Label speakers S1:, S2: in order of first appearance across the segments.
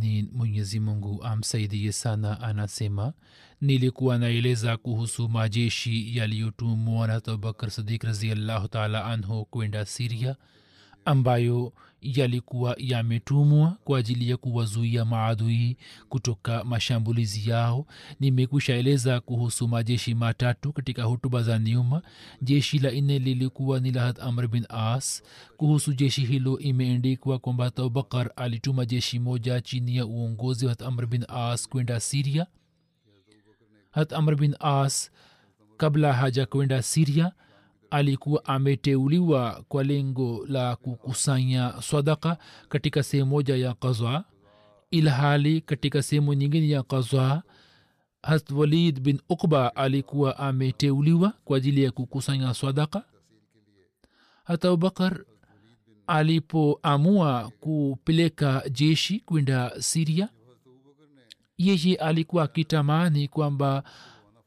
S1: Ni mwenyezi mungu amsaidie sana anasema. Nilikuwa naeleza kuhusu majeshi yaliyotumwa na abubakar sadik raziallahu taala anhu kwenda siria ambayo yalikuwa yametumwa kwa ajili ya kuwazuia maadui kutoka mashambulizi yao. Nimekwishaeleza kuhusu majeshi matatu katika hutuba za nyuma. Jeshi la nne lilikuwa ni lahat amr bin as. Kuhusu jeshi hilo imeendikwa kwamba abubakar alituma jeshi moja chini ya uongozi wa hat amr bin as kwenda siria hat amr bin as kabla haja kwenda siria alikuwa ameteuliwa kwa lengo la kukusanya swadaka katika sehemu moja ya kazwa ilhali katika sehemu nyingine ya kazwa hast walid bin ukba alikuwa ameteuliwa kwa ajili ya kukusanya swadaka hata abubakar alipoamua kupeleka jeshi kwenda siria yeye alikuwa akitamani kwamba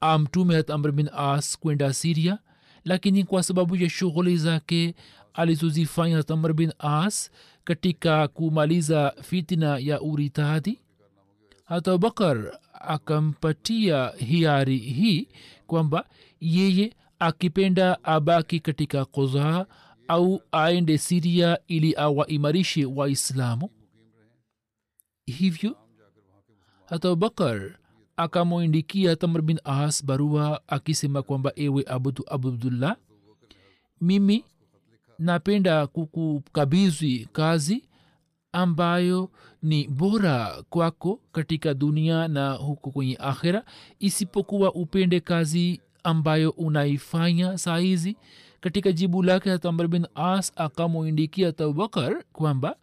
S1: amtume hat amr bin as kwenda siria lakini kwa sababu ya shughuli zake alizozifanya tamr bin as katika kumaliza fitina ya uritadi hata abubakar akampatia hiari hii kwamba yeye akipenda abaki katika kozaa au aende siria ili awaimarishe waislamu. Hivyo hata abubakar akamwindikia tamr bin as barua akisema kwamba ewe abudu abdullah mimi napenda kukukabizwi kazi ambayo ni bora kwako katika dunia na huko kwenye akhira isipokuwa upende kazi ambayo unaifanya saa hizi. Katika jibu lake hatamr bin as akamwindikia abubakar kwamba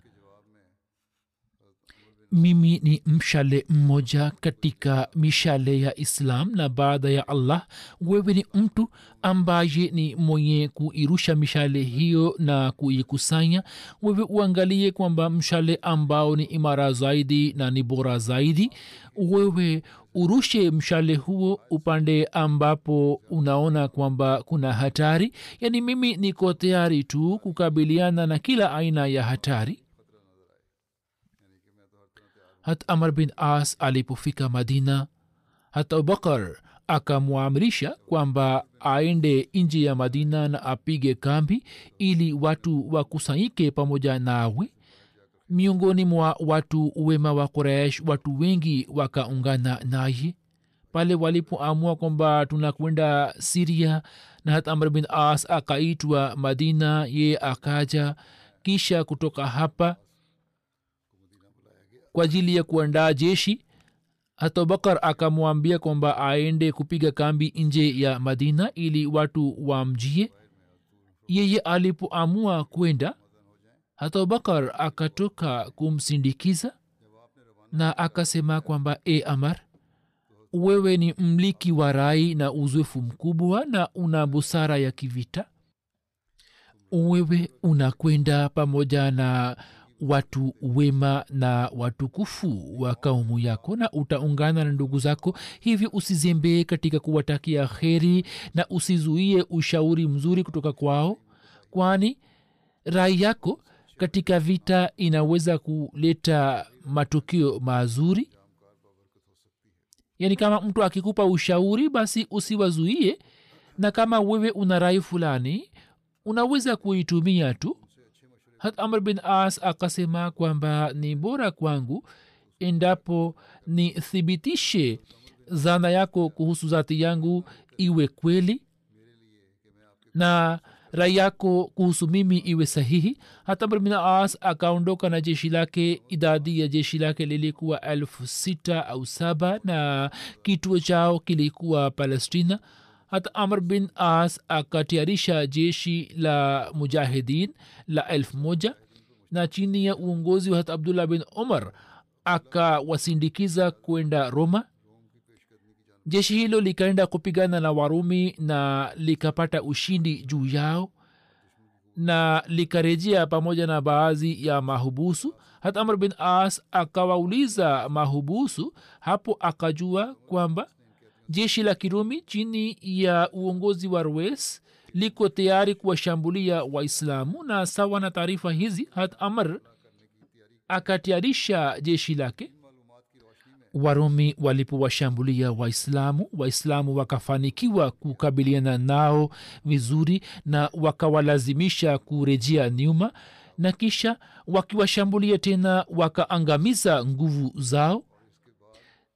S1: mimi ni mshale mmoja katika mishale ya islam na baada ya allah wewe ni mtu ambaye ni mwenye kuirusha mishale hiyo na kuikusanya. Wewe uangalie kwamba mshale ambao ni imara zaidi na ni bora zaidi wewe urushe mshale huo upande ambapo unaona kwamba kuna hatari. Yaani mimi niko tayari tu kukabiliana na kila aina ya hatari hat amr bin as alipofika madina hata abubakar akamwamrisha kwamba aende nje ya madina na apige kambi ili watu wakusanyike pamoja nawe. Miongoni mwa watu wema wa quraish watu wengi wakaungana naye. Pale walipoamua kwamba tunakwenda siria na hata amr bin as akaitwa madina ye akaja. Kisha kutoka hapa kwa ajili ya kuandaa jeshi. Hata bakar akamwambia kwamba aende kupiga kambi nje ya madina ili watu wamjie. Yeye alipoamua kwenda hata bakar akatoka kumsindikiza na akasema kwamba e amar wewe ni mliki wa rai na uzoefu mkubwa na una busara ya kivita. Wewe unakwenda pamoja na watu wema na watukufu wa kaumu yako na utaungana na ndugu zako. Hivyo usizembee katika kuwatakia kheri na usizuie ushauri mzuri kutoka kwao kwani rai yako katika vita inaweza kuleta matukio mazuri. Yaani kama mtu akikupa ushauri basi usiwazuie na kama wewe una rai fulani unaweza kuitumia tu hat amr bin as akasema kwamba ni bora kwangu endapo nithibitishe zana yako kuhusu zati yangu iwe kweli na rai yako kuhusu mimi iwe sahihi. Hata bin as akaondoka na jeshi lake idadi ya jeshi lake lilikuwa elfu sita au saba na kituo chao kilikuwa palestina hata amr bin as akatayarisha jeshi la mujahidin la elfu moja na chini ya uongozi wa hata abdullah bin umar akawasindikiza kwenda roma. Jeshi hilo likaenda kupigana na warumi na likapata ushindi juu yao na likarejea pamoja na baadhi ya mahubusu. Hata amr bin as akawauliza mahubusu hapo akajua kwamba jeshi la kirumi chini ya uongozi wa rues liko tayari kuwashambulia waislamu na sawa na taarifa hizi hat amr akatayarisha jeshi lake. Warumi walipowashambulia waislamu waislamu wakafanikiwa kukabiliana nao vizuri na wakawalazimisha kurejea nyuma na kisha wakiwashambulia tena wakaangamiza nguvu zao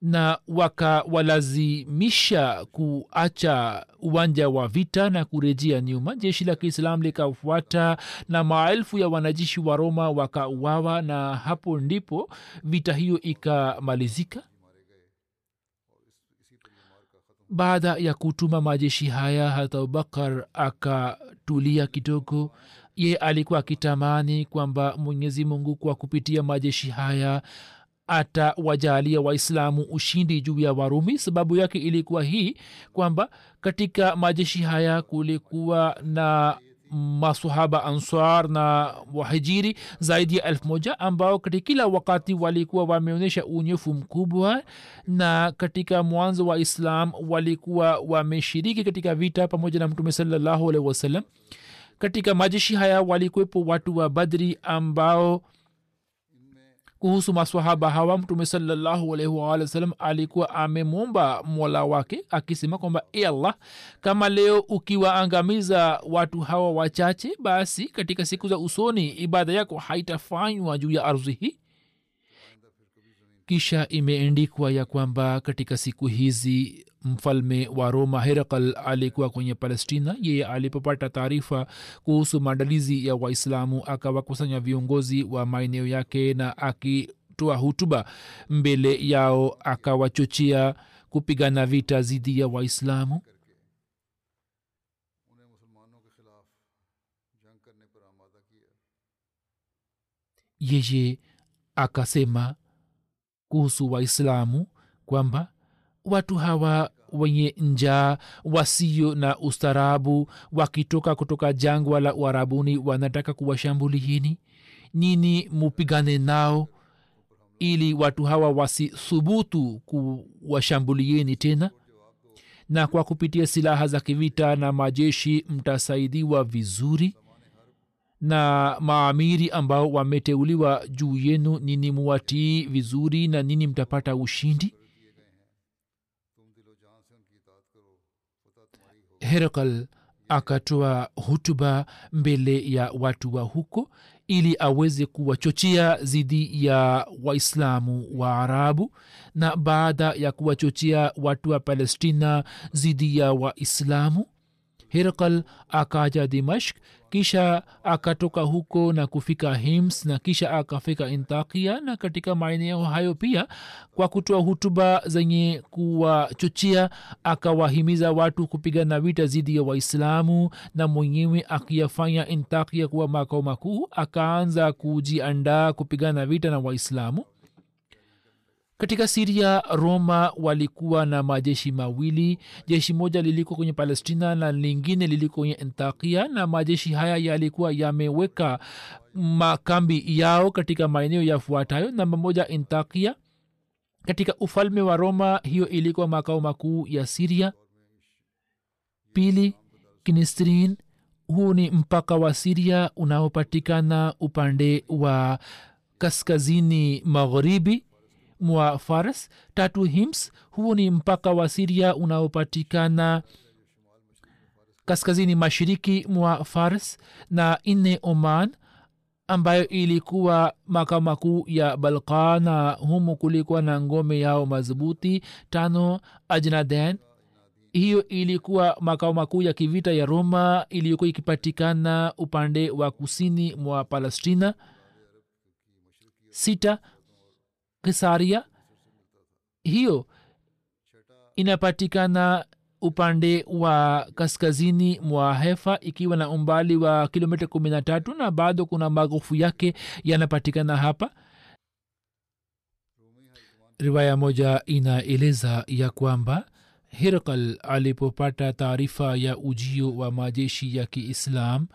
S1: na wakawalazimisha kuacha uwanja wa vita na kurejea nyuma. Jeshi la kiislam likafuata na maelfu ya wanajeshi wa roma wakauawa na hapo ndipo vita hiyo ikamalizika. Baada ya kutuma majeshi haya hata abubakar akatulia kidogo. Ye alikuwa akitamani kwamba mwenyezi mungu kwa kupitia majeshi haya atawajalia waislamu ushindi juu ya warumi. Sababu yake ilikuwa hii kwamba katika majeshi haya kulikuwa na masahaba answar na wahijiri zaidi ya elfu moja ambao katika kila wakati walikuwa wameonyesha unyefu mkubwa na katika mwanzo wa islam walikuwa wameshiriki katika vita pamoja na mtume salallahu alehi wasallam. Katika majeshi haya walikuwepo watu wa badri ambao kuhusu maswahaba hawa mtume wasallam alikuwa amemwomba mola wake akisema kwamba e allah kama leo ukiwaangamiza watu hawa wachache basi katika siku za usoni ibada yako haitafanywa juu ya ardhi hii. Kisha imeendikwa ya kwamba katika siku hizi mfalme wa roma herakl alikuwa kwenye palestina. Yeye alipopata taarifa kuhusu maandalizi ya waislamu akawakusanya viongozi wa maeneo yake na akitoa hutuba mbele yao akawachochea kupigana vita dhidi ya waislamu. Yeye akasema kuhusu waislamu kwamba watu hawa wenye njaa wasio na ustarabu wakitoka kutoka jangwa la uarabuni wanataka kuwashambulieni? Nini mupigane nao ili watu hawa wasithubutu kuwashambulieni tena? Na kwa kupitia silaha za kivita na majeshi mtasaidiwa vizuri? Na maamiri ambao wameteuliwa juu yenu nini muwatii vizuri na nini mtapata ushindi herakl akatoa hutuba mbele ya watu wa huko ili aweze kuwachochea dhidi ya waislamu wa arabu na baada ya kuwachochea watu wa palestina dhidi ya waislamu herakl akaja dimashk kisha akatoka huko na kufika hims na kisha akafika intakia na katika maeneo hayo pia kwa kutoa hutuba zenye kuwachochea akawahimiza watu kupigana vita dhidi ya waislamu na mwenyewe akiyafanya intakia kuwa makao makuu akaanza kujiandaa kupigana vita na waislamu katika siria roma walikuwa na majeshi mawili jeshi moja liliko kwenye palestina na lingine liliko kwenye antakia na majeshi haya yalikuwa yameweka makambi yao katika maeneo yafuatayo. Namba moja antakia katika ufalme wa roma hiyo ilikuwa makao makuu ya siria pili kinistrin. Huu ni mpaka wa siria unaopatikana upande wa kaskazini magharibi mwa fars tatu hims huu ni mpaka wa siria unaopatikana kaskazini mashiriki mwa fars na nne oman ambayo ilikuwa makao makuu ya balka na humu kulikuwa na ngome yao madhubuti tano ajnaden. Hiyo ilikuwa makao makuu ya kivita ya roma iliyokuwa ikipatikana upande wa kusini mwa palestina. Sita kisaria. Hiyo inapatikana upande wa kaskazini mwa hefa ikiwa na umbali wa kilomita kumi na tatu na bado kuna magofu yake yanapatikana hapa. Riwaya moja inaeleza ya kwamba hirkal alipopata taarifa ya ujio wa majeshi ya kiislam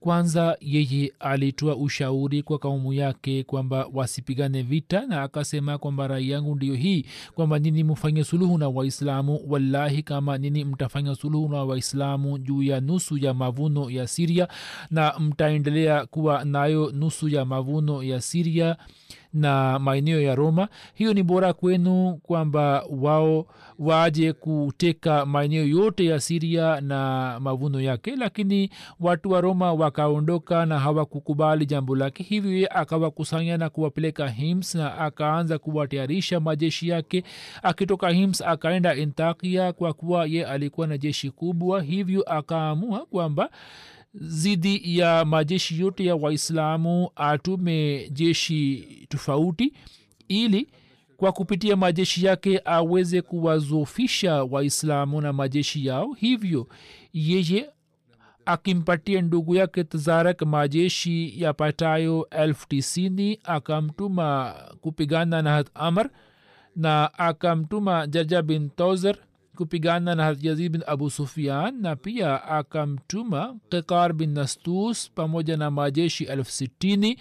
S1: kwanza yeye alitoa ushauri kwa kaumu yake kwamba wasipigane vita na akasema kwamba rai yangu ndiyo hii kwamba nini mfanye suluhu na waislamu. Wallahi kama nini mtafanya suluhu na waislamu juu ya nusu ya mavuno ya siria na mtaendelea kuwa nayo nusu ya mavuno ya siria na maeneo ya roma. Hiyo ni bora kwenu kwamba wao waje kuteka maeneo yote ya siria na mavuno yake lakini watu wa roma wakaondoka na hawakukubali jambo lake. Hivyo ye akawakusanya na kuwapeleka hims na akaanza kuwatayarisha majeshi yake. Akitoka hims akaenda intakia kwa kuwa ye alikuwa na jeshi kubwa. Hivyo akaamua kwamba zidi ya majeshi yote ya waislamu atume jeshi tofauti ili kwa kupitia majeshi yake aweze kuwazofisha waislamu na majeshi yao. Hivyo yeye akimpatia ndugu yake tazarak majeshi yapatayo elfu tisini akamtuma kupigana na hat amr na akamtuma jaja bin tozer kupigana na yazid bin abu sufian na pia akamtuma kekar bin nastus pamoja na majeshi elfu sitini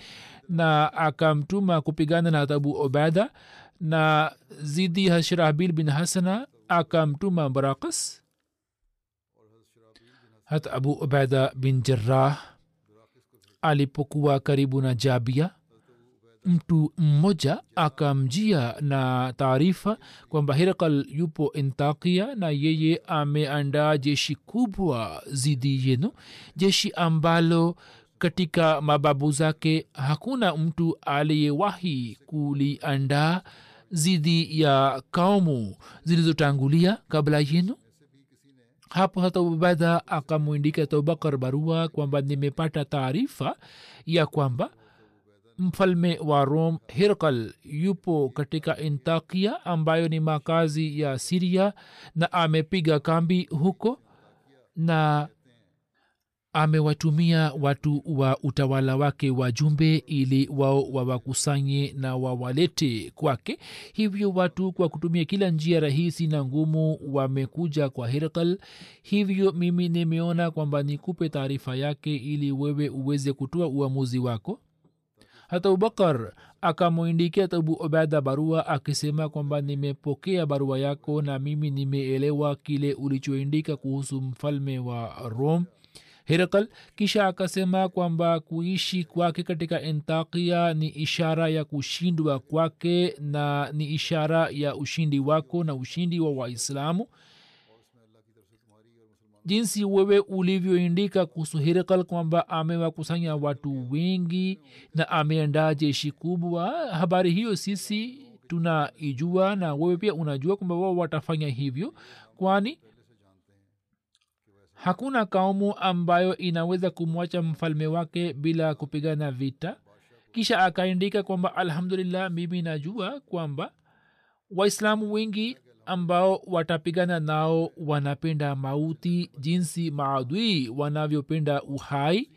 S1: na akamtuma kupigana na hat abu obeda na zidi hashrahbil bin hasana akamtuma barakas hata abu ubaida bin jarah alipokuwa karibu na jabia mtu mmoja akamjia na taarifa kwamba hirakal yupo intakia na yeye ameandaa jeshi kubwa zidi yenu jeshi ambalo katika mababu zake hakuna mtu aliyewahi kuliandaa zidi ya kaumu zilizotangulia kabla yenu. Hapo hata ubada akamwindika abubakar barua kwamba nimepata taarifa ya kwamba mfalme wa rom hirkal yupo katika intakia ambayo ni makazi ya siria na amepiga kambi huko na amewatumia watu wa utawala wake wajumbe ili wao wawakusanye na wawalete kwake. Hivyo watu kwa kutumia kila njia rahisi na ngumu wamekuja kwa hirkal hivyo mimi nimeona kwamba nikupe taarifa yake ili wewe uweze kutoa uamuzi wako hata abubakar akamwindikia tabu ubada barua akisema kwamba nimepokea barua yako na mimi nimeelewa kile ulichoindika kuhusu mfalme wa rome. Herakl kisha akasema kwamba kuishi kwake katika intakia ni ishara ya kushindwa kwake na ni ishara ya ushindi wako na ushindi wa waislamu jinsi wewe ulivyoindika kuhusu hirkal kwamba amewakusanya watu wengi na ameandaa jeshi kubwa habari hiyo sisi tunaijua na wewe pia unajua kwamba wao watafanya hivyo kwani hakuna kaumu ambayo inaweza kumwacha mfalme wake bila kupigana vita. Kisha akaandika kwamba alhamdulillah mimi najua kwamba waislamu wengi ambao watapigana nao wanapenda mauti jinsi maadui wanavyopenda uhai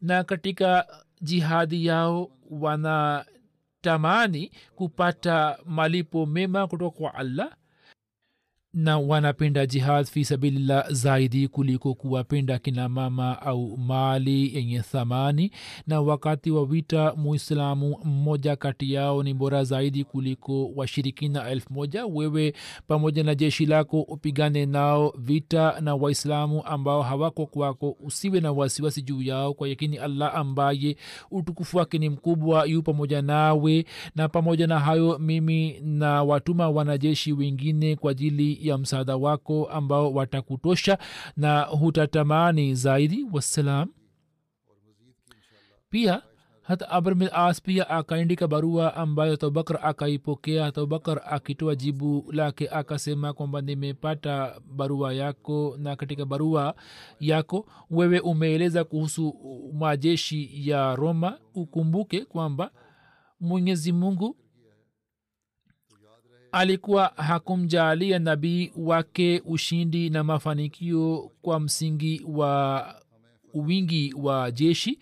S1: na katika jihadi yao wanatamani kupata malipo mema kutoka kwa allah na wanapenda jihad fi sabilillah zaidi kuliko kuwapenda kina mama au mali yenye thamani. Na wakati wa vita muislamu mmoja kati yao ni bora zaidi kuliko washirikina elfu moja. Wewe pamoja na jeshi lako upigane nao vita na waislamu ambao hawako kwako. Usiwe na wasiwasi juu yao kwa yakini allah ambaye utukufu wake ni mkubwa yu pamoja nawe. Na pamoja na hayo mimi na watuma wanajeshi wengine kwa ajili ya msaada wako ambao watakutosha na hutatamani zaidi. Wassalam. Pia hata amr as pia akaandika barua ambayo abubakar akaipokea. Hata akitoa jibu lake akasema kwamba nimepata barua yako na katika barua yako wewe umeeleza kuhusu majeshi ya roma. Ukumbuke kwamba mwenyezi mungu alikuwa hakumjaalia nabii wake ushindi na mafanikio kwa msingi wa wingi wa jeshi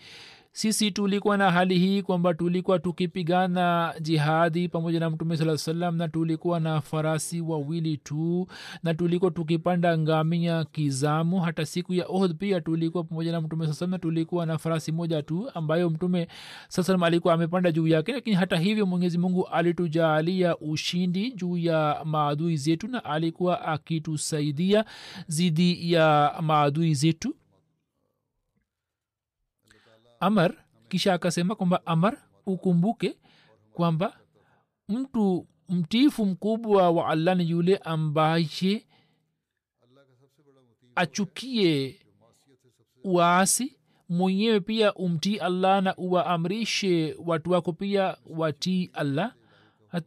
S1: sisi tulikuwa na hali hii kwamba tulikuwa tukipigana jihadi pamoja na mtume saa salam na tulikuwa na farasi wawili tu na tulikuwa tukipanda ngamia kizamu. Hata siku ya ohd pia tulikuwa pamoja na mtume saa salam na tulikuwa na farasi moja tu ambayo mtume saa salam alikuwa amepanda juu yake. Lakini hata hivyo mwenyezi mungu alitujaalia ushindi juu ya maadui zetu na alikuwa akitusaidia zidi ya maadui zetu amar kisha akasema kwamba amar ukumbuke kwamba mtu mtiifu mkubwa wa allah ni yule ambaye achukie uasi mwenyewe pia umtii allah na uwaamrishe watu wako pia watii allah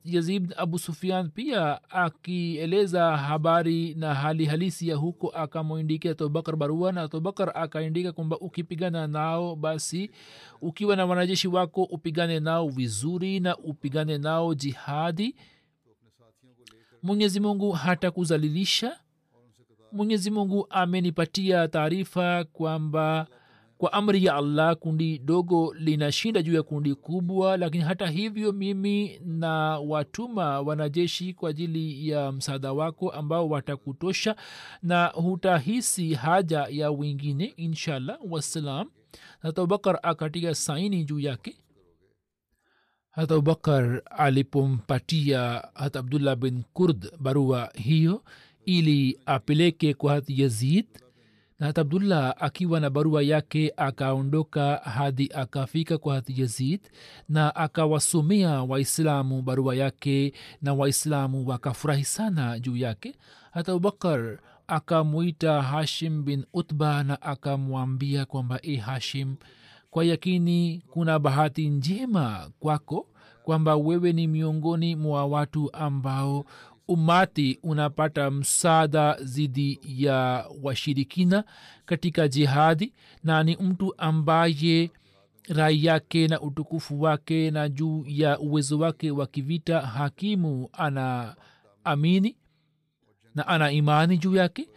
S1: yazid abu sufian pia akieleza habari na hali halisi ya huko akamwindikia abubakar barua na abubakar akaindika kwamba ukipigana nao basi ukiwa na wanajeshi wako upigane nao vizuri na upigane nao jihadi. Mwenyezi mungu hata kuzalilisha mwenyezi mungu amenipatia taarifa kwamba kwa amri ya allah kundi dogo linashinda juu ya kundi kubwa lakini hata hivyo mimi na watuma wanajeshi kwa ajili ya msaada wako ambao watakutosha na hutahisi haja ya wengine inshallah. Wassalam. Hata abubakar akatia saini juu yake. Hata abubakar alipompatia hata abdullah bin kurd barua hiyo ili apeleke kwa hati yazid na abdullah akiwa na barua yake akaondoka hadi akafika kwa yazid na akawasomea waislamu barua yake na waislamu wakafurahi sana juu yake. Hata abubakar akamwita hashim bin utba na akamwambia kwamba e hashim kwa yakini kuna bahati njema kwako kwamba wewe ni miongoni mwa watu ambao umati unapata msaada dhidi ya washirikina katika jihadi. Na ni mtu ambaye rai yake na utukufu wake na juu ya uwezo wake wa kivita hakimu ana amini na ana imani juu yake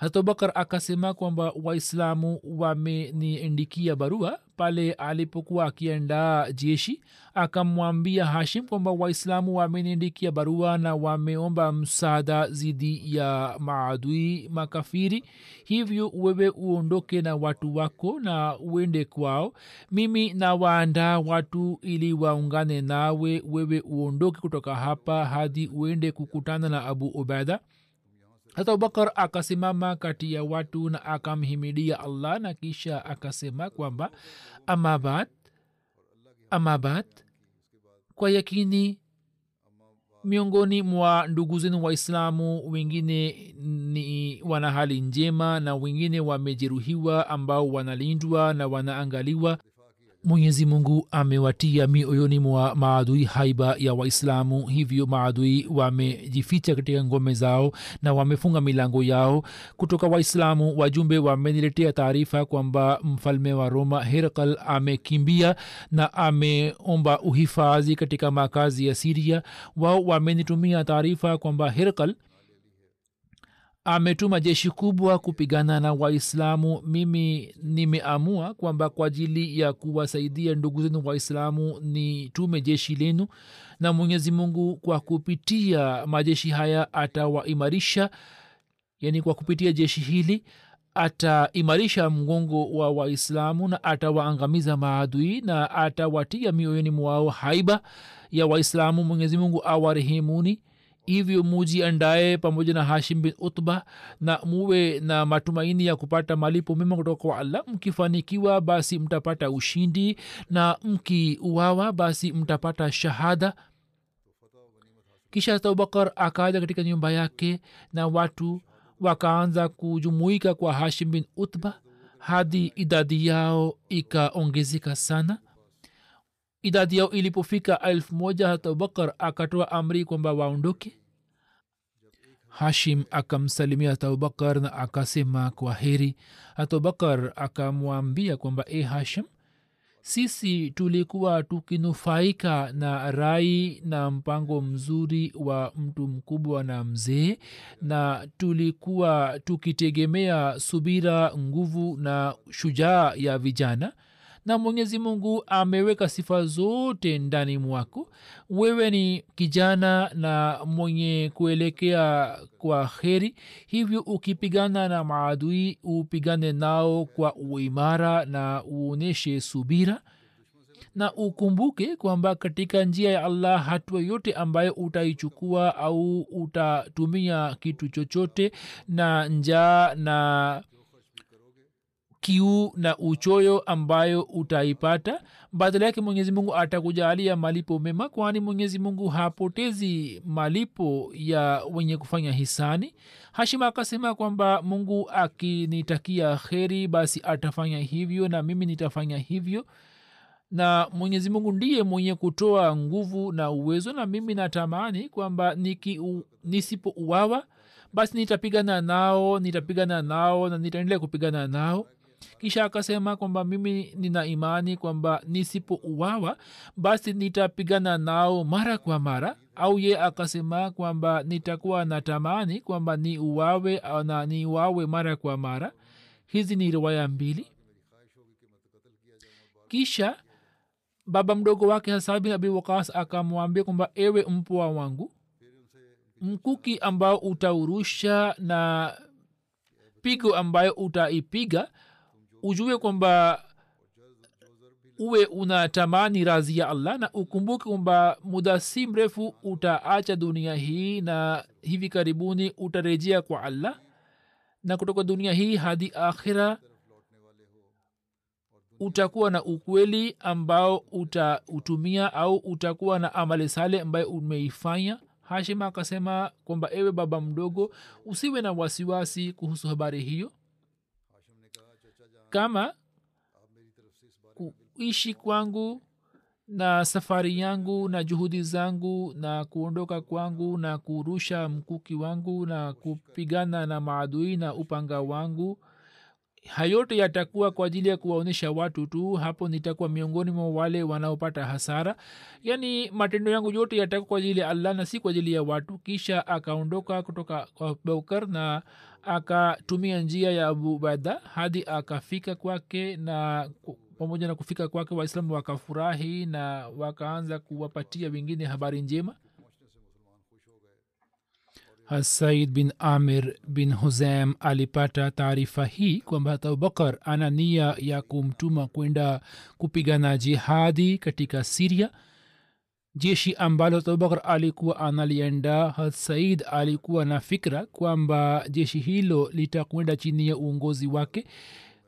S1: hata abubakar akasema kwamba waislamu wameniindikia barua pale alipokuwa akiandaa jeshi. Akamwambia hashim kwamba waislamu wameniindikia barua na wameomba msaada dhidi ya maadui makafiri. Hivyo wewe uondoke na watu wako na uende kwao. Mimi nawaandaa watu ili waungane nawe. Wewe uondoke kutoka hapa hadi uende kukutana na abu ubaida hata abubakar akasimama kati ya watu na akamhimidia allah na kisha akasema kwamba amabad amabad kwa yakini miongoni mwa ndugu zenu waislamu wengine ni wana hali njema na wengine wamejeruhiwa ambao wanalindwa na wanaangaliwa mwenyezi mungu amewatia mioyoni mwa maadui haiba ya waislamu hivyo maadui wamejificha katika ngome zao na wamefunga milango yao. Kutoka waislamu wajumbe wameniletea taarifa kwamba mfalme wa roma herkal amekimbia na ameomba uhifadhi katika makazi ya siria wao wamenitumia taarifa kwamba herkal ametuma jeshi kubwa kupigana na waislamu. Mimi nimeamua kwamba kwa ajili ya kuwasaidia ndugu zenu waislamu nitume jeshi lenu na mwenyezi mungu kwa kupitia majeshi haya atawaimarisha yani kwa kupitia jeshi hili ataimarisha mgongo wa waislamu na atawaangamiza maadui na atawatia mioyoni mwao haiba ya waislamu. Mwenyezi mungu awarehemuni hivyo muji andaye pamoja na hashim bin utba na muwe na matumaini ya kupata malipo mema kutoka kwa allah. Mkifanikiwa basi mtapata ushindi. Na mkiuawa basi mtapata shahada. Kisha abubakar akaja katika nyumba yake na watu wakaanza kujumuika kwa hashim bin utba hadi idadi yao ikaongezeka sana. Idadi yao ilipofika elfu moja hata abubakar akatoa amri kwamba waondoke hashim akamsalimia hata abubakar na akasema kwa heri. Hata abubakar akamwambia kwamba e hashim sisi tulikuwa tukinufaika na rai na mpango mzuri wa mtu mkubwa na mzee na tulikuwa tukitegemea subira nguvu na shujaa ya vijana na mwenyezi mungu ameweka sifa zote ndani mwako. Wewe ni kijana na mwenye kuelekea kwa kheri. Hivyo ukipigana na maadui upigane nao kwa uimara na uonyeshe subira. Na ukumbuke kwamba katika njia ya allah hatua yote ambayo utaichukua au utatumia kitu chochote na njaa na kiu na uchoyo ambayo utaipata. Badala yake mwenyezi mungu atakujalia malipo mema kwani mwenyezi mungu hapotezi malipo ya wenye kufanya hisani. Hashima akasema kwamba mungu akinitakia kheri basi atafanya hivyo na mimi nitafanya hivyo. Na mwenyezi mungu ndiye mwenye kutoa nguvu na uwezo na mimi natamani kwamba nisipouawa basi nitapigana nao nitapigana nao na nitaendelea kupigana nao kisha akasema kwamba mimi nina imani kwamba nisipouawa basi nitapigana nao mara kwa mara. Au ye akasema kwamba nitakuwa na tamani kwamba ni uwawe na ni uwawe mara kwa mara. Hizi ni riwaya mbili. Kisha baba mdogo wake hasabi bin abi wakas akamwambia kwamba ewe mpwa wangu mkuki ambao utaurusha na pigo ambayo utaipiga ujue kwamba uwe unatamani razi ya allah na ukumbuke kwamba muda si mrefu utaacha dunia hii na hivi karibuni utarejea kwa allah na kutoka dunia hii hadi akhira utakuwa na ukweli ambao utautumia au utakuwa na amali sale ambayo umeifanya. Hashima akasema kwamba ewe baba mdogo usiwe na wasiwasi kuhusu habari hiyo kama kuishi kwangu na safari yangu na juhudi zangu na kuondoka kwangu na kurusha mkuki wangu na kupigana na maadui na upanga wangu hayote yatakuwa kwa ajili ya kuwaonyesha watu tu hapo nitakuwa miongoni mwa wale wanaopata hasara. Yaani matendo yangu yote yatakuwa kwa ajili ya allah na si kwa ajili ya watu. Kisha akaondoka kutoka kwa abubakar na akatumia njia ya abu ubaida hadi akafika kwake na pamoja na kufika kwake waislamu wakafurahi na wakaanza kuwapatia wengine habari njema said bin amir bin huzam alipata taarifa hii kwamba abubakar ana nia ya kumtuma kwenda kupigana jihadi katika siria jeshi ambalo abubakar alikuwa analienda said alikuwa na fikra kwamba jeshi hilo litakwenda chini ya uongozi wake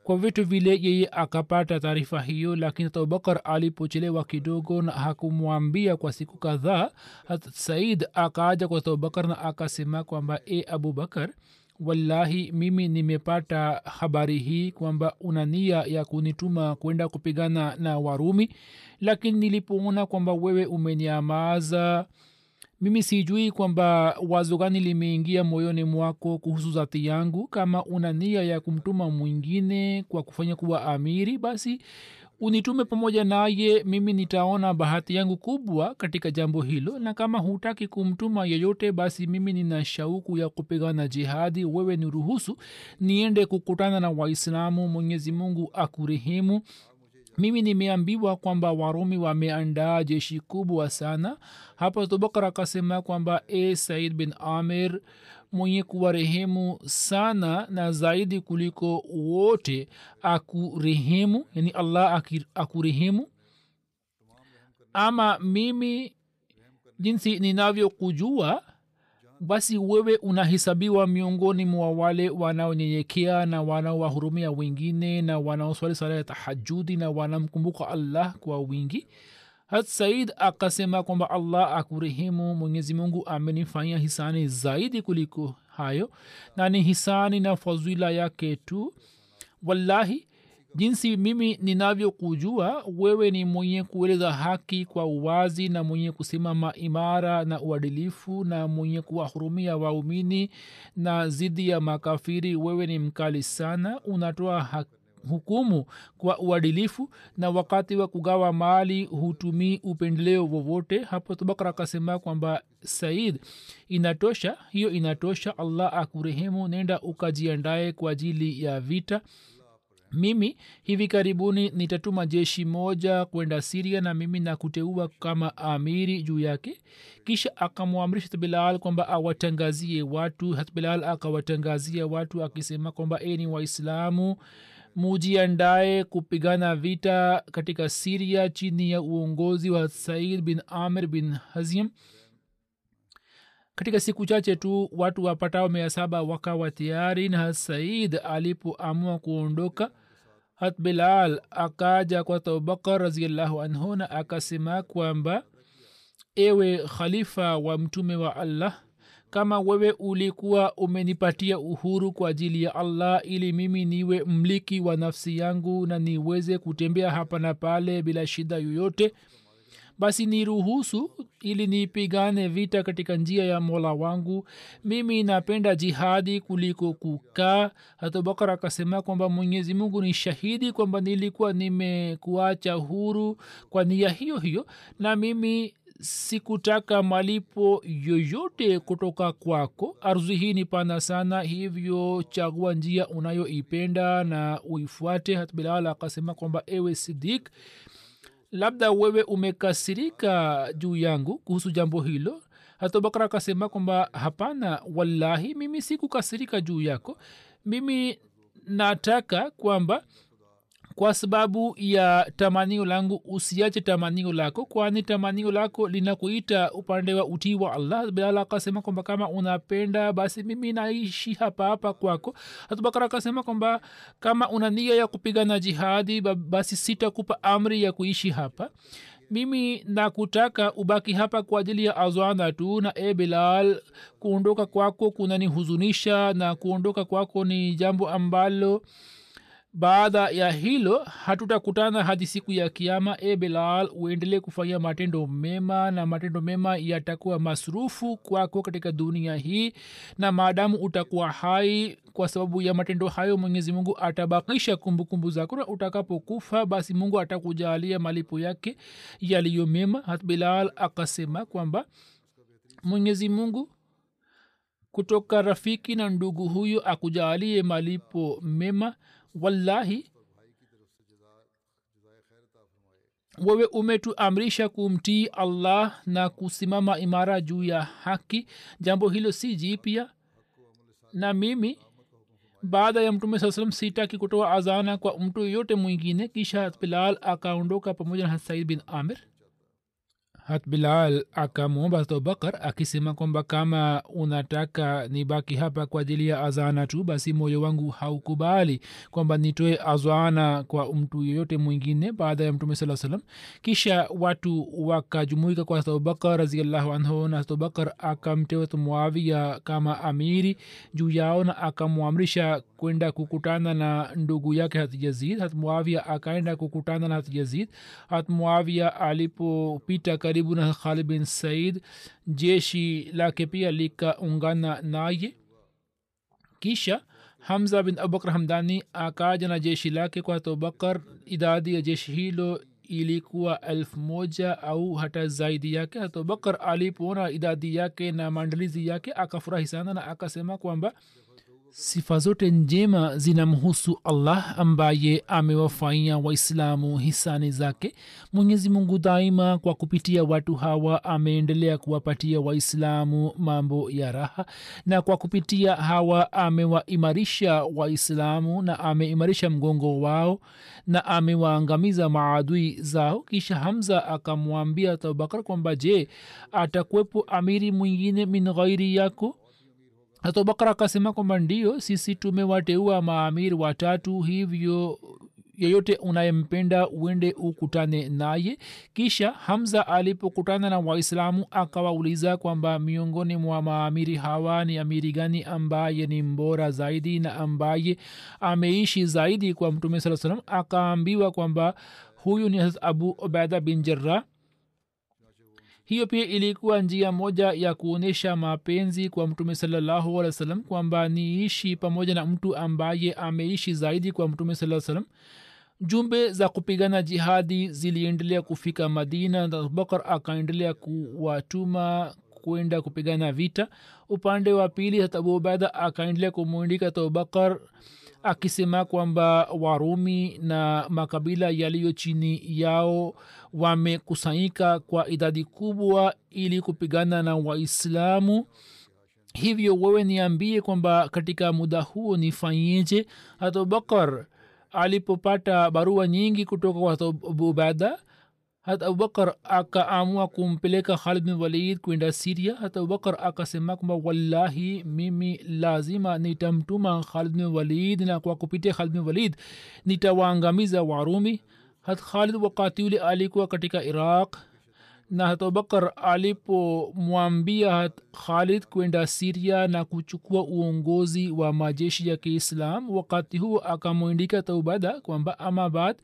S1: kwa vitu vile yeye akapata taarifa hiyo lakini abubakar alipochelewa kidogo na hakumwambia kwa siku kadhaa said akaaja kwa abubakar na akasema kwamba e abubakar wallahi mimi nimepata habari hii kwamba una nia ya kunituma kwenda kupigana na warumi lakini nilipoona kwamba wewe umeniamaza mimi sijui kwamba wazo gani limeingia moyoni mwako kuhusu zati yangu. Kama una nia ya kumtuma mwingine kwa kufanya kuwa amiri basi unitume pamoja naye. Mimi nitaona bahati yangu kubwa katika jambo hilo. Na kama hutaki kumtuma yeyote basi mimi nina shauku ya kupigana jihadi. Wewe ni ruhusu niende kukutana na waislamu. Mwenyezi mungu akurehemu mimi nimeambiwa kwamba warumi wameandaa jeshi kubwa sana. Hapa tubakar akasema kwamba e said bin amir mwenye kuwarehemu sana na zaidi kuliko wote akurehemu yani allah akurehemu. Ama mimi jinsi ninavyokujua basi wewe unahesabiwa miongoni mwa wale wanaonyenyekea na wanaowahurumia wengine na wanaoswali sala ya tahajudi na wanamkumbuka allah kwa wingi. Hat said akasema kwamba allah akurehemu mwenyezi mungu amenifanyia hisani zaidi kuliko hayo na ni hisani na fadhila yake tu. Wallahi jinsi mimi ninavyokujua wewe ni mwenye kueleza haki kwa uwazi na mwenye kusimama imara na uadilifu na mwenye kuwahurumia waumini na zidi ya makafiri wewe ni mkali sana. Unatoa hukumu kwa uadilifu na wakati wa kugawa mali hutumii upendeleo wowote. Hapo tubakar akasema kwamba said inatosha hiyo inatosha allah akurehemu nenda ukajiandae kwa ajili ya vita mimi hivi karibuni nitatuma jeshi moja kwenda siria na mimi nakuteua kama amiri juu yake. Kisha akamwamrisha hatbilal kwamba awatangazie watu hatbilal akawatangazia watu akisema kwamba eni ni waislamu mujiandae kupigana vita katika siria chini ya uongozi wa said bin amir bin hazim. Katika siku chache tu watu wapatao mia saba wakawa tayari na said alipoamua kuondoka hat bilal akaja kwa abubakar raziallahu anhu na akasema kwamba ewe khalifa wa mtume wa allah kama wewe ulikuwa umenipatia uhuru kwa ajili ya allah ili mimi niwe mliki wa nafsi yangu na niweze kutembea hapa na pale bila shida yoyote basi niruhusu ili nipigane vita katika njia ya mola wangu. Mimi napenda jihadi kuliko kukaa. Hatubakar akasema kwamba mwenyezi mungu ni shahidi kwamba nilikuwa nimekuacha huru kwa nia hiyo hiyo na mimi sikutaka malipo yoyote kutoka kwako. Ardhi hii ni pana sana hivyo chagua njia unayoipenda na uifuate. Hatbilal akasema kwamba ewe sidik labda wewe umekasirika juu yangu kuhusu jambo hilo. Hata hatubakar akasema kwamba hapana wallahi mimi sikukasirika juu yako. Mimi nataka kwamba kwa sababu ya tamanio langu usiache tamanio lako kwani tamanio lako linakuita upande wa utii wa allah. Bilal akasema kwamba kama unapenda basi mimi naishi hapa hapa kwako. Hatubakara akasema kwamba kama una nia ya kupigana jihadi basi sitakupa amri ya kuishi hapa. Mimi nakutaka ubaki hapa kwa ajili ya azwana tu na e bilal kuondoka kwako kunanihuzunisha na kuondoka kwako ni jambo ambalo baada ya hilo hatutakutana hadi siku ya kiama e bilal uendelee kufanya matendo mema na matendo mema yatakuwa masrufu kwako katika dunia hii na maadamu utakuwa hai kwa sababu ya matendo hayo mwenyezi mungu atabakisha kumbukumbu zako na utakapokufa basi mungu atakujalia malipo yake yaliyo mema. Bilal akasema kwamba mwenyezi mungu kutoka rafiki na ndugu huyo akujalie malipo mema wallahi wewe umetuamrisha kumtii allah na kusimama imara juu ya haki. Jambo hilo si jipya. Na mimi baada ya mtume saa salam sitaki kutoa azana kwa mtu yoyote mwingine. Kisha bilal akaondoka pamoja na said bin amir hat bilal akamwomba abubakar akisema kwamba kama unataka nibaki hapa kwa ajili ya azana tu basi moyo wangu haukubali kwamba nitoe azana kwa mtu yeyote mwingine baada ya mtume saa salam kisha watu wakajumuika kwa abubakar raziallahu anhu na abubakar akamtewa muawia kama amiri juu yao na akamwamrisha kwenda kukutana na ndugu yake hatjazid hat akaenda kukutana na hatjazid hat alipopita karibu na khalid bin said jeshi lake pia likaungana naye. Kisha hamza bin abubakar hamdani akaja na jeshi lake kwa abubakar idadi ya jeshi hilo ilikuwa elfu moja au hata zaidi yake. Hatobakar alipoona idadi yake na maandalizi yake akafurahi sana na akasema kwamba sifa zote njema zinamhusu allah ambaye amewafanyia waislamu hisani zake. Mwenyezi mungu daima kwa kupitia watu hawa ameendelea kuwapatia waislamu mambo ya raha na kwa kupitia hawa amewaimarisha waislamu na ameimarisha mgongo wao na amewaangamiza maadui zao. Kisha hamza akamwambia abubakar kwamba je atakuwepo amiri mwingine min ghairi yako abubakar akasema kwamba ndio sisi tumewateua maamiri watatu hivyo yeyote unayempenda uende ukutane naye. Kisha hamza alipokutana na waislamu akawauliza kwamba miongoni mwa maamiri hawa ni amiri gani ambaye ni mbora zaidi na ambaye ameishi zaidi kwa mtume saa salam akaambiwa kwamba huyu ni abu ubaida bin jarrah hiyo pia ilikuwa njia moja ya kuonyesha mapenzi kwa mtume salallahu alih wa sallam kwamba niishi pamoja na mtu ambaye ameishi zaidi kwa mtume saa salam jumbe za kupigana jihadi ziliendelea kufika madina na abubakar akaendelea kuwatuma kwenda kupigana vita. Upande wa pili hata abuubaida akaendelea kumwindika abubakar akisema kwamba warumi na makabila yaliyo chini yao wamekusanyika kwa idadi kubwa ili kupigana na waislamu. Hivyo wewe niambie kwamba katika muda huo nifanyeje? Abubakar alipopata barua nyingi kutoka kwa abu ubaida hata abubakar akaamua kumpeleka khalid bin walid kwenda siria hata abubakar akasema kwamba wallahi mimi lazima nitamtuma khalid bin walid na kwa kupitia khalid bin walid nitawaangamiza warumi. Hat khalid wakati ule alikuwa katika iraq na hat abubakar alipomwambia hat khalid kwenda siria na kuchukua uongozi wa majeshi ya kiislam wakati huo akamwindika taubada kwamba ama baad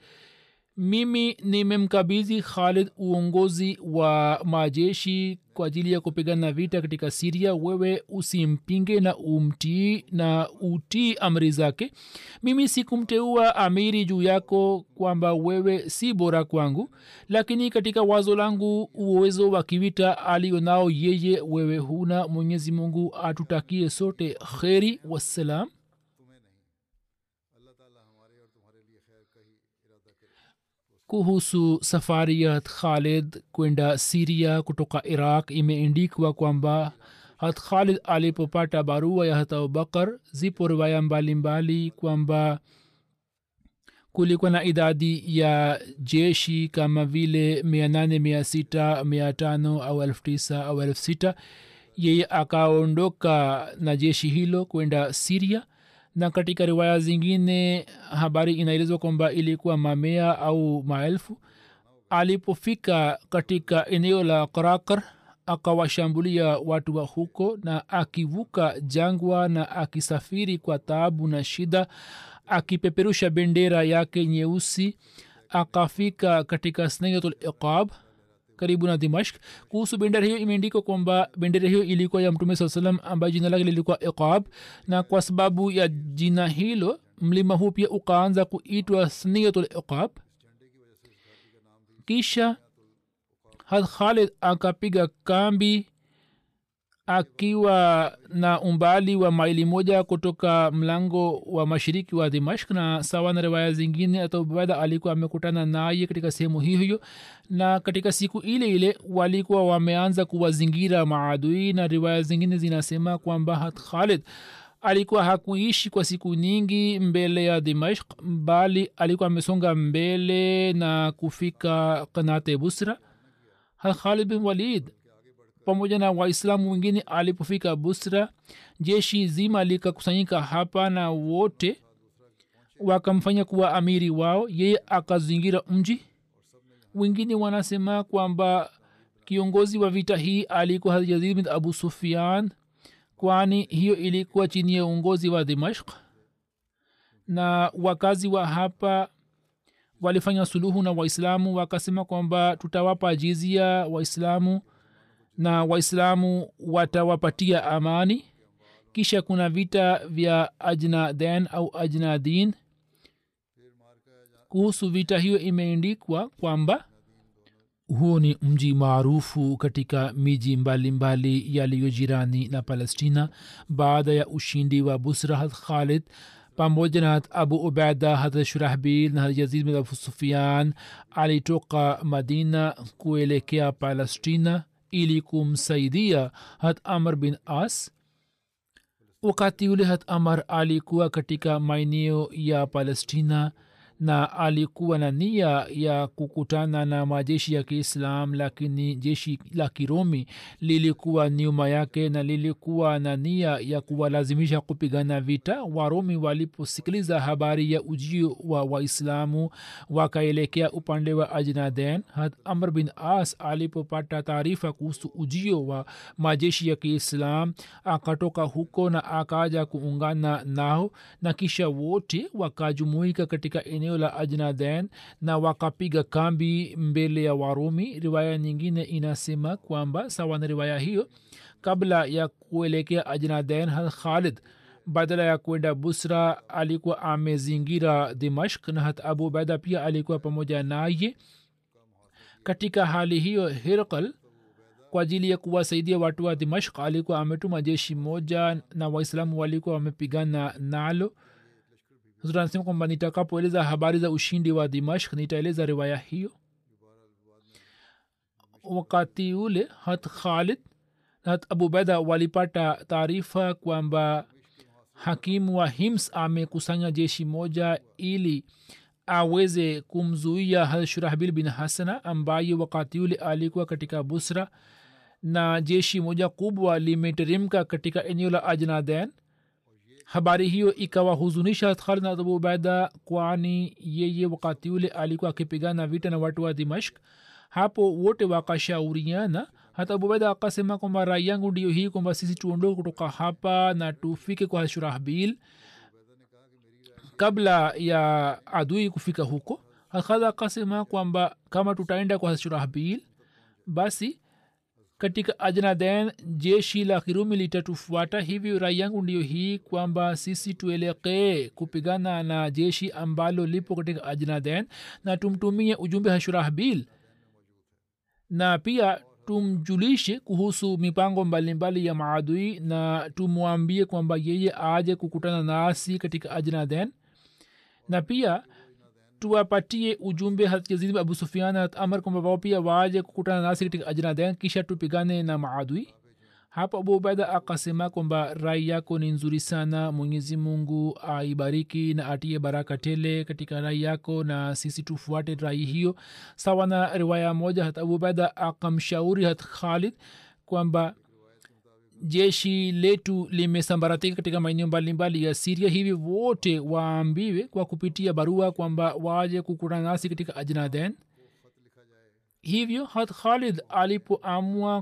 S1: mimi nimemkabidhi khalid uongozi wa majeshi kwa ajili ya kupigana vita katika siria wewe usimpinge na umtii na utii amri zake. Mimi sikumteua amiri juu yako kwamba wewe si bora kwangu lakini katika wazo langu uwezo wa kivita alionao yeye wewe huna. Mwenyezi mungu atutakie sote kheri. Wassalam kuhusu safari ya khalid kwenda siria kutoka iraq imeendikwa kwamba hat khalid alipopata barua ya hat abubakar zipo riwaya mbalimbali kwamba kulikuwa na idadi ya jeshi kama vile mia nane mia sita mia tano au elfu tisa au elfu yeye akaondoka na jeshi hilo kwenda siria na katika riwaya zingine habari inaelezwa kwamba ilikuwa mamea au maelfu. Alipofika katika eneo la karakar akawashambulia watu wa huko na akivuka jangwa na akisafiri kwa taabu na shida akipeperusha bendera yake nyeusi akafika katika snayatul iqab karibu na dimashk kuhusu bendera hiyo imeandikwa kwamba bendera hiyo ilikuwa ya mtume saa salam ambayo jina lake lilikuwa iqab. Na kwa sababu ya jina hilo mlima huu pia ukaanza kuitwa sniatul iqab. Kisha had khalid akapiga kambi akiwa na umbali wa maili moja kutoka mlango wa mashiriki wa dimashk na sawa na riwaya zingine atobada alikuwa amekutana naye katika sehemu hiyo hiyo. Na katika siku ile ile walikuwa wameanza kuwazingira maadui na riwaya zingine zinasema kwamba hat khalid alikuwa hakuishi kwa siku nyingi mbele ya dimashk bali alikuwa amesonga mbele na kufika kanate busra. Hat khalid bin walid pamoja na waislamu wengine alipofika busra jeshi zima likakusanyika hapa na wote wakamfanya kuwa amiri wao. Yeye akazingira mji. Wengine wanasema kwamba kiongozi wa vita hii alikuwa bin abu sufian kwani hiyo ilikuwa chini ya uongozi wa dimashk na wakazi wa hapa walifanya suluhu na waislamu wakasema kwamba tutawapa jizia waislamu na waislamu watawapatia amani. Kisha kuna vita vya ajnaden au ajnadin. Kuhusu vita hiyo imeendikwa kwamba huo ni mji maarufu katika miji mbalimbali yaliyo jirani na palestina baada ya ushindi wa busra had khalid pamoja na abu ubaida hadrat shurahbil na yazid sufian alitoka madina kuelekea palestina ili kumsaidia hat amr bin as. Wakati ule hat amar alikuwa katika maeneo ya palestina na alikuwa na nia ya kukutana na majeshi ya kiislam lakini jeshi la kiromi lilikuwa nyuma yake na lilikuwa na nia ya kuwalazimisha kupigana vita. Waromi waliposikiliza habari ya ujio wa waislamu wakaelekea upande wa ajnaden amr bin as alipopata taarifa kuhusu ujio wa majeshi ya kiislam akatoka huko na akaja kuungana nao na kisha wote wakajumuika katika eneo la ajnaden na wakapiga kambi mbele ya warumi. Riwaya nyingine inasema kwamba sawa na riwaya hiyo kabla ya kuelekea ajnaden khalid badala ya kwenda busra alikuwa amezingira dimashk na hat abu ubaida pia alikuwa pamoja naye. Katika hali hiyo hirkal kwa ajili ya kuwasaidia watu wa dimashk alikuwa ametuma jeshi moja na waislamu walikuwa wamepigana nalo anasema kwamba nitakapoeleza habari za ushindi wa dimashk nitaeleza riwaya hiyo. Wakati ule hat khalid hat abubeda walipata taarifa kwamba hakimu wa hims amekusanya jeshi moja ili aweze kumzuia hat shurahbil bin hasana ambaye wakati ule alikuwa katika busra na jeshi moja kubwa limeteremka katika eneo la ajnaden habari hiyo ikawahuzunisha khalid abu ubaida kwani yeye wakati ule alikuwa akipigana vita na watu wa dimashk hapo wote wakashauriana. Hata abubaida akasema kwamba rai yangu ndiyo hii kwamba sisi tuondoke kutoka hapa na tufike kwa shurahbil kabla ya adui kufika huko. Hakadha akasema kwamba kama tutaenda kwa shurahbil basi katika ajnaden jeshi la kirumi litatufuata hivyo rai yangu ndiyo hii kwamba sisi tuelekee kupigana na jeshi ambalo lipo katika ajnaden na tumtumie ujumbe hashurahbil na pia tumjulishe kuhusu mipango mbalimbali ya maadui na tumwambie kwamba yeye aje kukutana nasi katika ajnaden na pia tuwapatie ujumbe yazid abu sufian hat amar kwamba wao pia waje kukutana nasi katika ajnaden kisha tupigane na maadui. Hapo abu ubaida akasema kwamba rai yako ni nzuri sana mwenyezi mungu aibariki na atie baraka tele katika rai yako na sisi tufuate rai hiyo. Sawa na riwaya moja hat abu ubaida akamshauri hat khalid kwamba jeshi letu limesambaratika katika maeneo mbalimbali ya siria hivi wote waambiwe kwa kupitia barua kwamba waje kukutana nasi katika ajnaden. Hivyo hat khalid alipoamua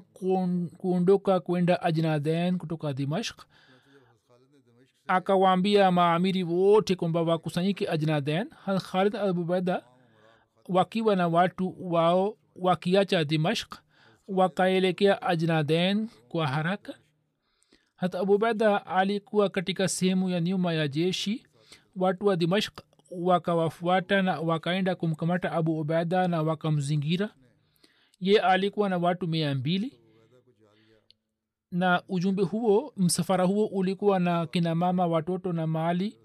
S1: kuondoka kwenda ajnaden kutoka dimashk akawaambia maamiri wote kwamba wakusanyike ajnaden. Hat khalid abubeda wakiwa na watu wao wakiacha dimashk wakaelekea ajnaden kwa haraka hata abubaida alikuwa katika sehemu ya nyuma ya jeshi. Watu wa dimashk wakawafuata na wakaenda kumkamata abu ubaida na wakamzingira. Ye alikuwa na watu mia mbili. Na ujumbe huo msafara huo ulikuwa na kinamama watoto na mali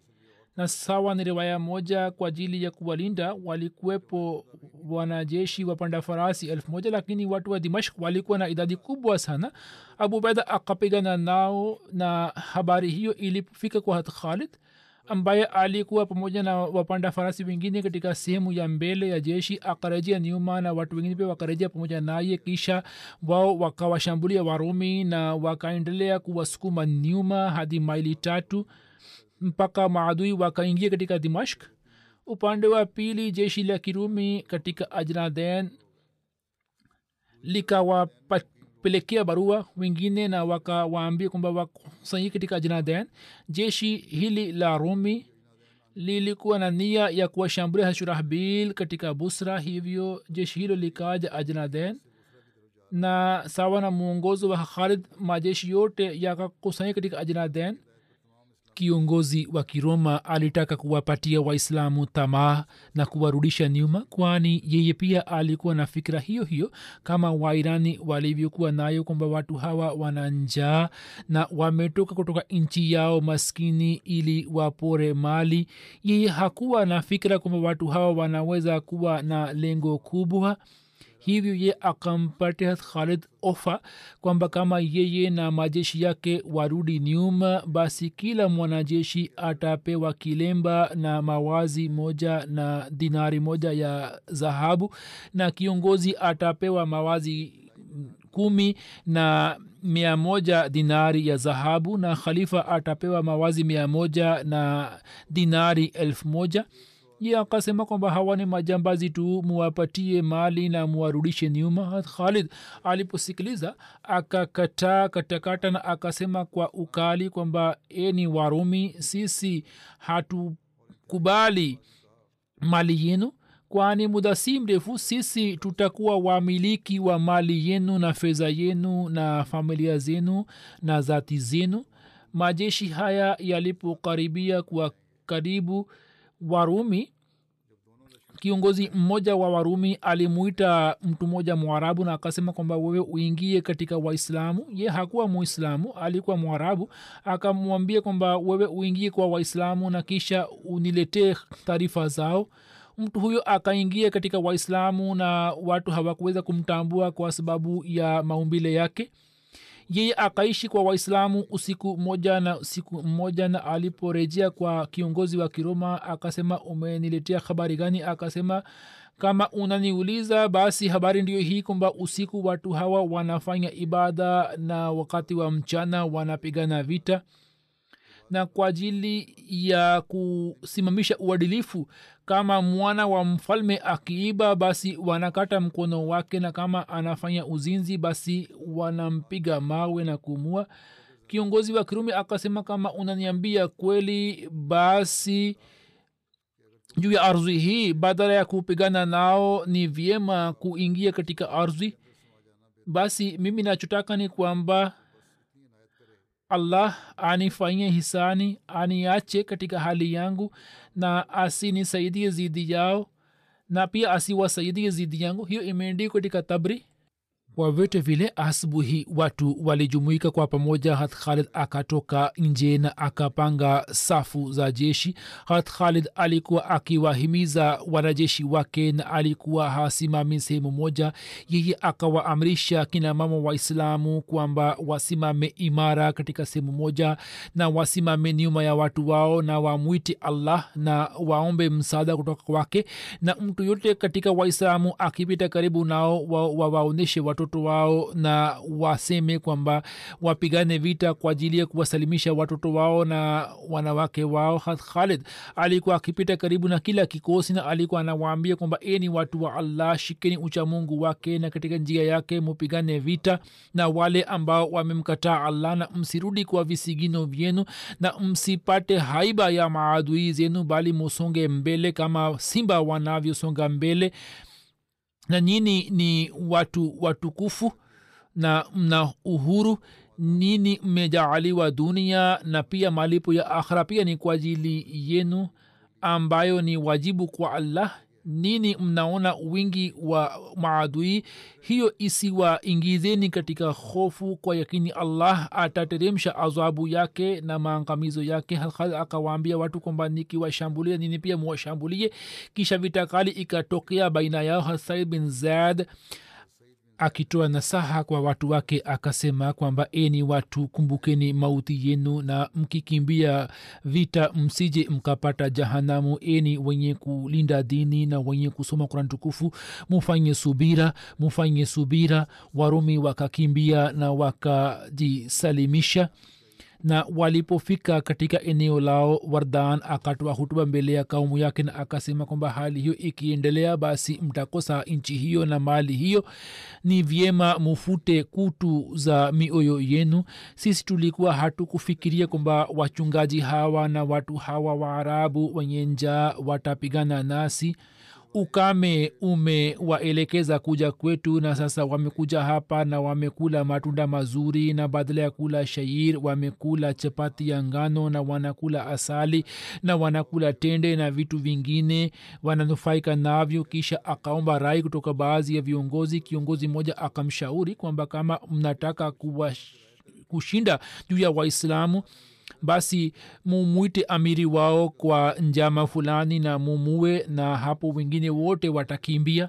S1: na sawa ni riwaya moja kwa ajili ya kuwalinda walikuwepo wanajeshi wapanda farasi elfu moja lakini watu wa dimashk walikuwa na idadi kubwa sana. Abu baida akapigana nao na habari hiyo ilipofika kwa khalid ambaye alikuwa pamoja na wapanda farasi wengine katika sehemu ya mbele ya jeshi akarejea nyuma na watu wengine pia wakarejea pamoja naye. Kisha wao wakawashambulia warumi na wakaendelea kuwasukuma nyuma hadi maili tatu mpaka maadui wakaingia katika dimashk upande wa pili jeshi la kirumi katika ajnaden likawapelekea barua wengine na wakawaambia kwamba wakusanyika katika ajnaden. Jeshi hili la rumi lilikuwa na nia ya kuwashambulia hashurahbil katika busra hivyo jeshi hilo likaja ajnaden. Na sawa na mwongozo wa khalid majeshi yote yakakusanyika katika ajnaden kiongozi wa kiroma alitaka kuwapatia waislamu tamaa na kuwarudisha nyuma kwani yeye pia alikuwa na fikira hiyo hiyo kama wairani walivyokuwa nayo kwamba watu hawa wana njaa na wametoka kutoka nchi yao maskini ili wapore mali. Yeye hakuwa na fikira kwamba watu hawa wanaweza kuwa na lengo kubwa hivyo ye akampatia khalid ofa kwamba kama yeye na majeshi yake warudi nyuma basi kila mwanajeshi atapewa kilemba na mawazi moja na dinari moja ya dhahabu na kiongozi atapewa mawazi kumi na mia moja dinari ya dhahabu na khalifa atapewa mawazi mia moja na dinari elfu moja ye akasema kwamba hawa ni majambazi tu muwapatie mali na muwarudishe nyuma khalid aliposikiliza akakataa katakata na akasema kwa ukali kwamba e ni warumi sisi hatukubali mali yenu kwani muda si mrefu sisi tutakuwa wamiliki wa mali yenu na fedha yenu na familia zenu na zati zenu. Majeshi haya yalipokaribia kwa karibu warumi. Kiongozi mmoja wa warumi alimuita mtu mmoja mwarabu na akasema kwamba wewe uingie katika waislamu. Ye hakuwa muislamu alikuwa mwarabu. Akamwambia kwamba wewe uingie kwa waislamu na kisha uniletee taarifa zao. Mtu huyo akaingia katika waislamu na watu hawakuweza kumtambua kwa sababu ya maumbile yake yeye akaishi kwa waislamu usiku mmoja na usiku mmoja na aliporejea kwa kiongozi wa kiroma akasema umeniletea habari gani? Akasema kama unaniuliza basi habari ndiyo hii kwamba usiku watu hawa wanafanya ibada na wakati wa mchana wanapigana vita na kwa ajili ya kusimamisha uadilifu. Kama mwana wa mfalme akiiba basi wanakata mkono wake na kama anafanya uzinzi basi wanampiga mawe na kumua. Kiongozi wa kirumi akasema kama unaniambia kweli basi juu ya ardhi hii badala ya kupigana nao ni vyema kuingia katika ardhi. Basi mimi nachotaka ni kwamba allah anifanyie hisani aniache katika hali yangu na asinisaidie zidi yao na pia asiwasaidie zidi yangu. Hiyo imeendikwa katika tabri kwa vile asubuhi watu walijumuika kwa pamoja. Hat khalid akatoka nje na akapanga safu za jeshi. Hat khalid alikuwa akiwahimiza wanajeshi wake na alikuwa hasimami sehemu moja. Yeye akawaamrisha kina mama waislamu kwamba wasimame imara katika sehemu moja na wasimame nyuma ya watu wao na wamwiti allah na waombe msaada kutoka kwake. Na mtu yote katika waislamu akipita karibu nao wawaonyeshe wa, wa watoto wao na waseme kwamba wapigane vita kwa ajili ya kuwasalimisha watoto wao na wanawake wao. Khalid alikuwa akipita karibu na kila kikosi na alikuwa anawaambia kwamba eni watu wa allah shikeni uchamungu wake na katika njia yake mupigane vita na wale ambao wamemkataa allah na msirudi kwa visigino vyenu na msipate haiba ya maadui zenu bali musonge mbele kama simba wanavyosonga mbele na nyini ni watu watukufu na mna uhuru nini mmejaaliwa dunia na pia malipo ya akhira pia ni kwa ajili yenu ambayo ni wajibu kwa allah nini mnaona wingi wa maadui? Hiyo isiwaingizeni katika hofu kwa yakini allah atateremsha adhabu yake na maangamizo yake. Akawaambia watu kwamba nikiwashambulia nini pia muwashambulie? Kisha vita kali ikatokea baina yao hasaid bin zaid akitoa nasaha kwa watu wake akasema kwamba eni watu kumbukeni mauti yenu na mkikimbia vita msije mkapata jahanamu. Eni wenye kulinda dini na wenye kusoma kurani tukufu. Mufanye subira mufanye subira. Warumi wakakimbia na wakajisalimisha na walipofika katika eneo lao wardan akatoa hutuba mbele ya kaumu yake na akasema kwamba hali hiyo ikiendelea basi mtakosa nchi hiyo na mali hiyo. Ni vyema mufute kutu za mioyo yenu. Sisi tulikuwa hatukufikiria kwamba wachungaji hawa na watu hawa waarabu wenye njaa watapigana nasi ukame umewaelekeza kuja kwetu na sasa wamekuja hapa na wamekula matunda mazuri na badala ya kula shair wamekula chapati ya ngano na wanakula asali na wanakula tende na vitu vingine. Wananufaika navyo. Kisha akaomba rai kutoka baadhi ya viongozi. Kiongozi mmoja akamshauri kwamba kama mnataka kuwa kushinda juu ya waislamu basi mumwite amiri wao kwa njama fulani na mumue na hapo wengine wote watakimbia.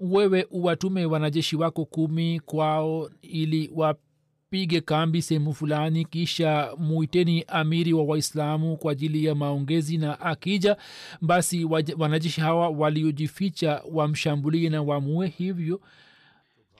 S1: Wewe uwatume wanajeshi wako kumi kwao ili wapige kambi sehemu fulani kisha muiteni amiri wa waislamu kwa ajili ya maongezi na akija basi wanajeshi hawa waliojificha wamshambulie na wamue hivyo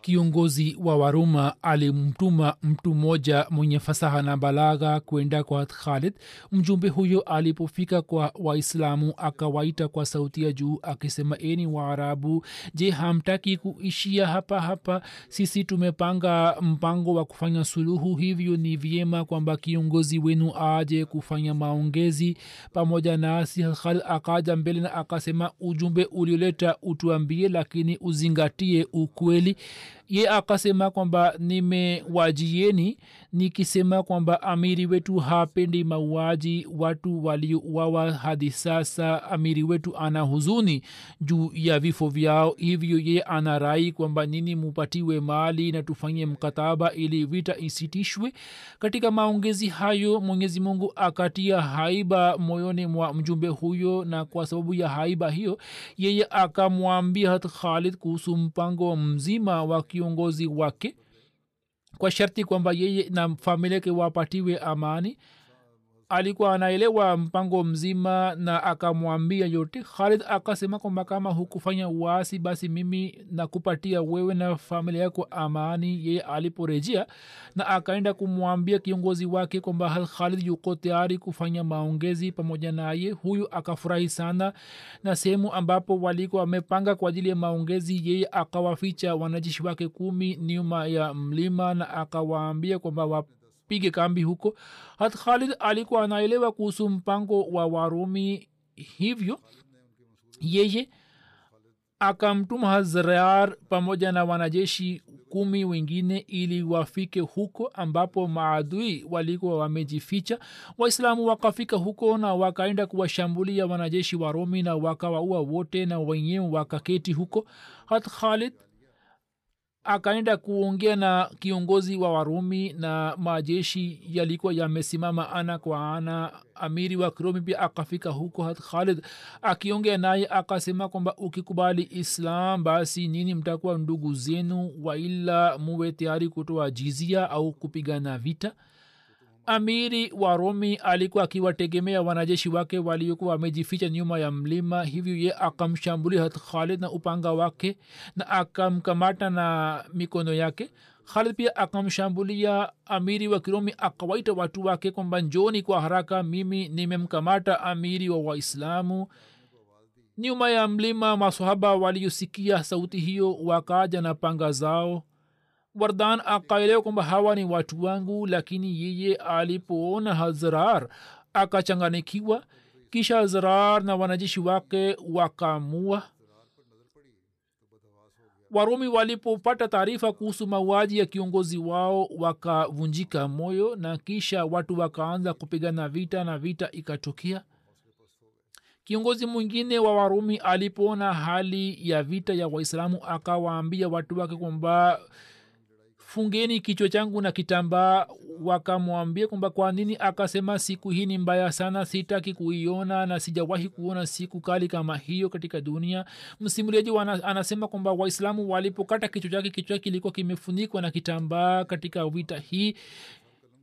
S1: kiongozi wa waruma alimtuma mtu mmoja mwenye fasaha na balagha kwenda kwa khalid. Mjumbe huyo alipofika kwa waislamu akawaita kwa sauti ya juu akisema eni waarabu je hamtaki kuishia hapa hapa? Sisi tumepanga mpango wa kufanya suluhu hivyo ni vyema kwamba kiongozi wenu aje kufanya maongezi. Pamoja nasi khalid akaja mbele na akasema ujumbe ulioleta utuambie lakini uzingatie ukweli ye akasema kwamba nimewajieni nikisema kwamba amiri wetu hapendi mauaji watu waliouawa hadi sasa amiri wetu ana huzuni juu ya vifo vyao hivyo ye ana rai kwamba nini mupatiwe mali na tufanye mkataba ili vita isitishwe. Katika maongezi hayo mwenyezi mungu akatia haiba moyoni mwa mjumbe huyo na kwa sababu ya haiba hiyo yeye akamwambia khalid kuhusu mpango mzima wa kiongozi wake kwa sharti kwamba yeye na familia yake wapatiwe amani alikuwa anaelewa mpango mzima na akamwambia yote khalid akasema kwamba kama hukufanya uasi basi mimi nakupatia wewe na familia yako amani yeye aliporejea na akaenda kumwambia kiongozi wake kwamba khalid yuko tayari kufanya maongezi pamoja naye. Huyu akafurahi sana na sehemu ambapo walikuwa wamepanga kwa ajili ya maongezi yeye akawaficha wanajeshi wake kumi nyuma ya mlima na akawaambia kwamba wapige kambi huko. Hat khalid alikuwa anaelewa kuhusu mpango wa warumi. Hivyo yeye akamtuma hazrar pamoja na wanajeshi kumi wengine ili wafike huko ambapo maadui walikuwa wamejificha. Waislamu wakafika huko na wakaenda kuwashambulia wanajeshi wa romi na wakawaua wote na wenyewe wakaketi huko. Hat khalid akaenda kuongea na kiongozi wa warumi na majeshi yalikuwa yamesimama ana kwa ana. Amiri wa kiromi pia akafika huko khalid akiongea naye akasema kwamba ukikubali islam basi nini mtakuwa ndugu zenu waila muwe tayari kutoa jizia au kupigana vita amiri wa romi alikuwa akiwategemea wanajeshi wake waliokuwa wamejificha nyuma ya mlima hivyo ye akamshambulia khalid na upanga wake na akamkamata na mikono yake. Khalid pia akamshambulia amiri wa kiromi akawaita watu wake kwamba njoni kwa haraka mimi nimemkamata amiri wa waislamu. Nyuma ya mlima masahaba waliosikia sauti hiyo wakaja na panga zao wardan akaelewa kwamba hawa ni watu wangu lakini yeye alipoona hazrar akachanganikiwa kisha hazrar na wanajeshi wake wakamua. Warumi walipopata taarifa kuhusu mauaji ya kiongozi wao wakavunjika moyo na kisha watu wakaanza kupigana vita na vita ikatokea. Kiongozi mwingine wa warumi alipoona hali ya vita ya waislamu akawaambia watu wake kwamba fungeni kichwa changu na kitambaa wakamwambia kwamba kwa nini akasema siku hii ni mbaya sana sitaki kuiona na sijawahi kuona siku kali kama hiyo katika dunia. Msimuliaji anasema kwamba waislamu walipokata kichwa chake kichwa kilikuwa kimefunikwa na kitambaa katika vita hii.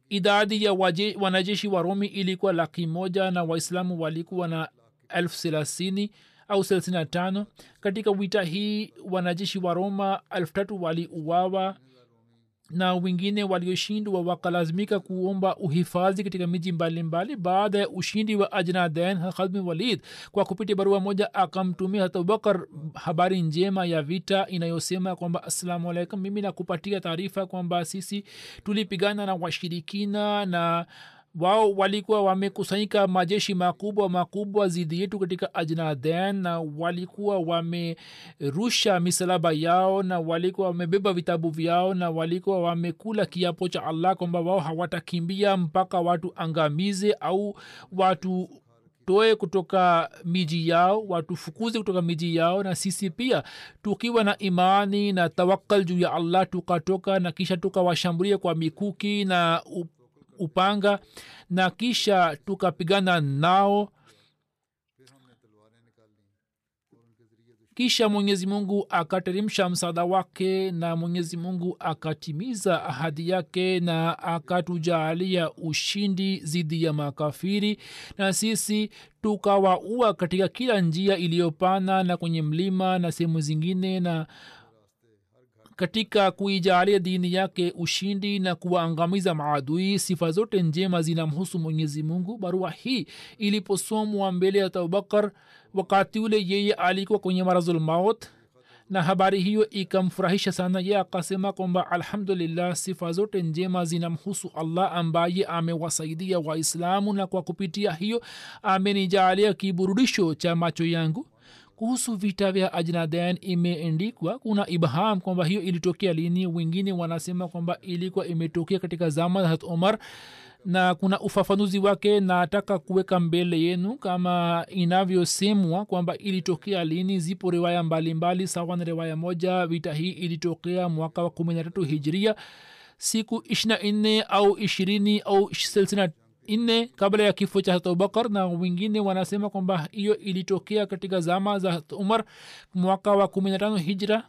S1: Idadi ya waje, wanajeshi wa romi ilikuwa laki moja na waislamu walikuwa na elfu thelathini au thelathini na tano. Katika vita hii wanajeshi wa roma elfu tatu na wengine walioshindwa wakalazimika kuomba uhifadhi katika miji mbalimbali baada ya ushindi wa ajnadain khalbin walid. Kwa kupitia barua moja akamtumia hata abubakar habari njema ya vita inayosema kwamba assalamu alaikum mimi nakupatia taarifa kwamba sisi tulipigana na washirikina na wao walikuwa wamekusanyika majeshi makubwa makubwa zidi yetu katika ajnaden na walikuwa wamerusha misalaba yao na walikuwa wamebeba vitabu vyao na walikuwa wamekula kiapo cha allah kwamba wao hawatakimbia mpaka watu angamize au watu toe kutoka miji yao watufukuze kutoka miji yao. Na sisi pia tukiwa na imani na tawakal juu ya allah tukatoka na kisha tukawashambulia kwa mikuki na upanga na kisha tukapigana nao. Kisha mwenyezi mungu akateremsha msaada wake na mwenyezi mungu akatimiza ahadi yake na akatujaalia ushindi dhidi ya makafiri. Na sisi tukawaua katika kila njia iliyopana na kwenye mlima na sehemu zingine na katika kuijaalia dini yake ushindi na kuwaangamiza maadui sifa zote njema zinamhusu mwenyezi mungu. Barua hii iliposomwa mbele ya abubakar wakati ule yeye alikuwa kwenye marazulmaut na habari hiyo ikamfurahisha sana. Ye akasema kwamba alhamdulillah sifa zote njema zinamhusu allah ambaye amewasaidia waislamu na kwa kupitia hiyo amenijaalia kiburudisho cha macho yangu kuhusu vita vya ajnadan imeendikwa kuna ibham kwamba hiyo ilitokea lini? Wengine wanasema kwamba ilikuwa imetokea katika zama za umar na kuna ufafanuzi wake nataka kuweka mbele yenu kama inavyosemwa kwamba ilitokea lini. Zipo riwaya mbalimbali sawa na riwaya moja vita hii ilitokea mwaka wa kumi na tatu hijria. Siku ishirina nne au ishirini au nne kabla ya kifo cha abubakar na wengine wanasema kwamba hiyo ilitokea katika zama za hat umar mwaka wa kumi na tano hijra.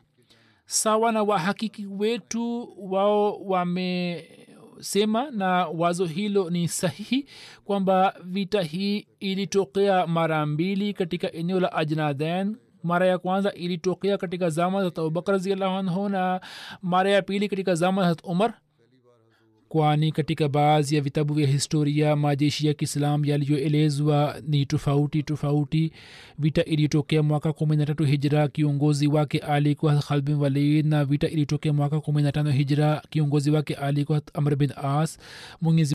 S1: Sawa na wahakiki wetu wao wamesema na wazo hilo ni sahihi kwamba vita hii ilitokea mara mbili katika eneo la ajnadan mara ya kwanza ilitokea katika zama za abubakar raziallahu anhu na mara ya pili katika zama za umar kwani katika baadhi ya vitabu vya historia majeshi ya kiislam yaliyoelezwa ni tofauti tofauti. Vita ilitokea mwaka kumi na tatu hijra kiongozi wake alikuwa khalbin walid na vita ilitokea mwaka kumi na tano hijra kiongozi wake alikuwa amr bin as mwenyezi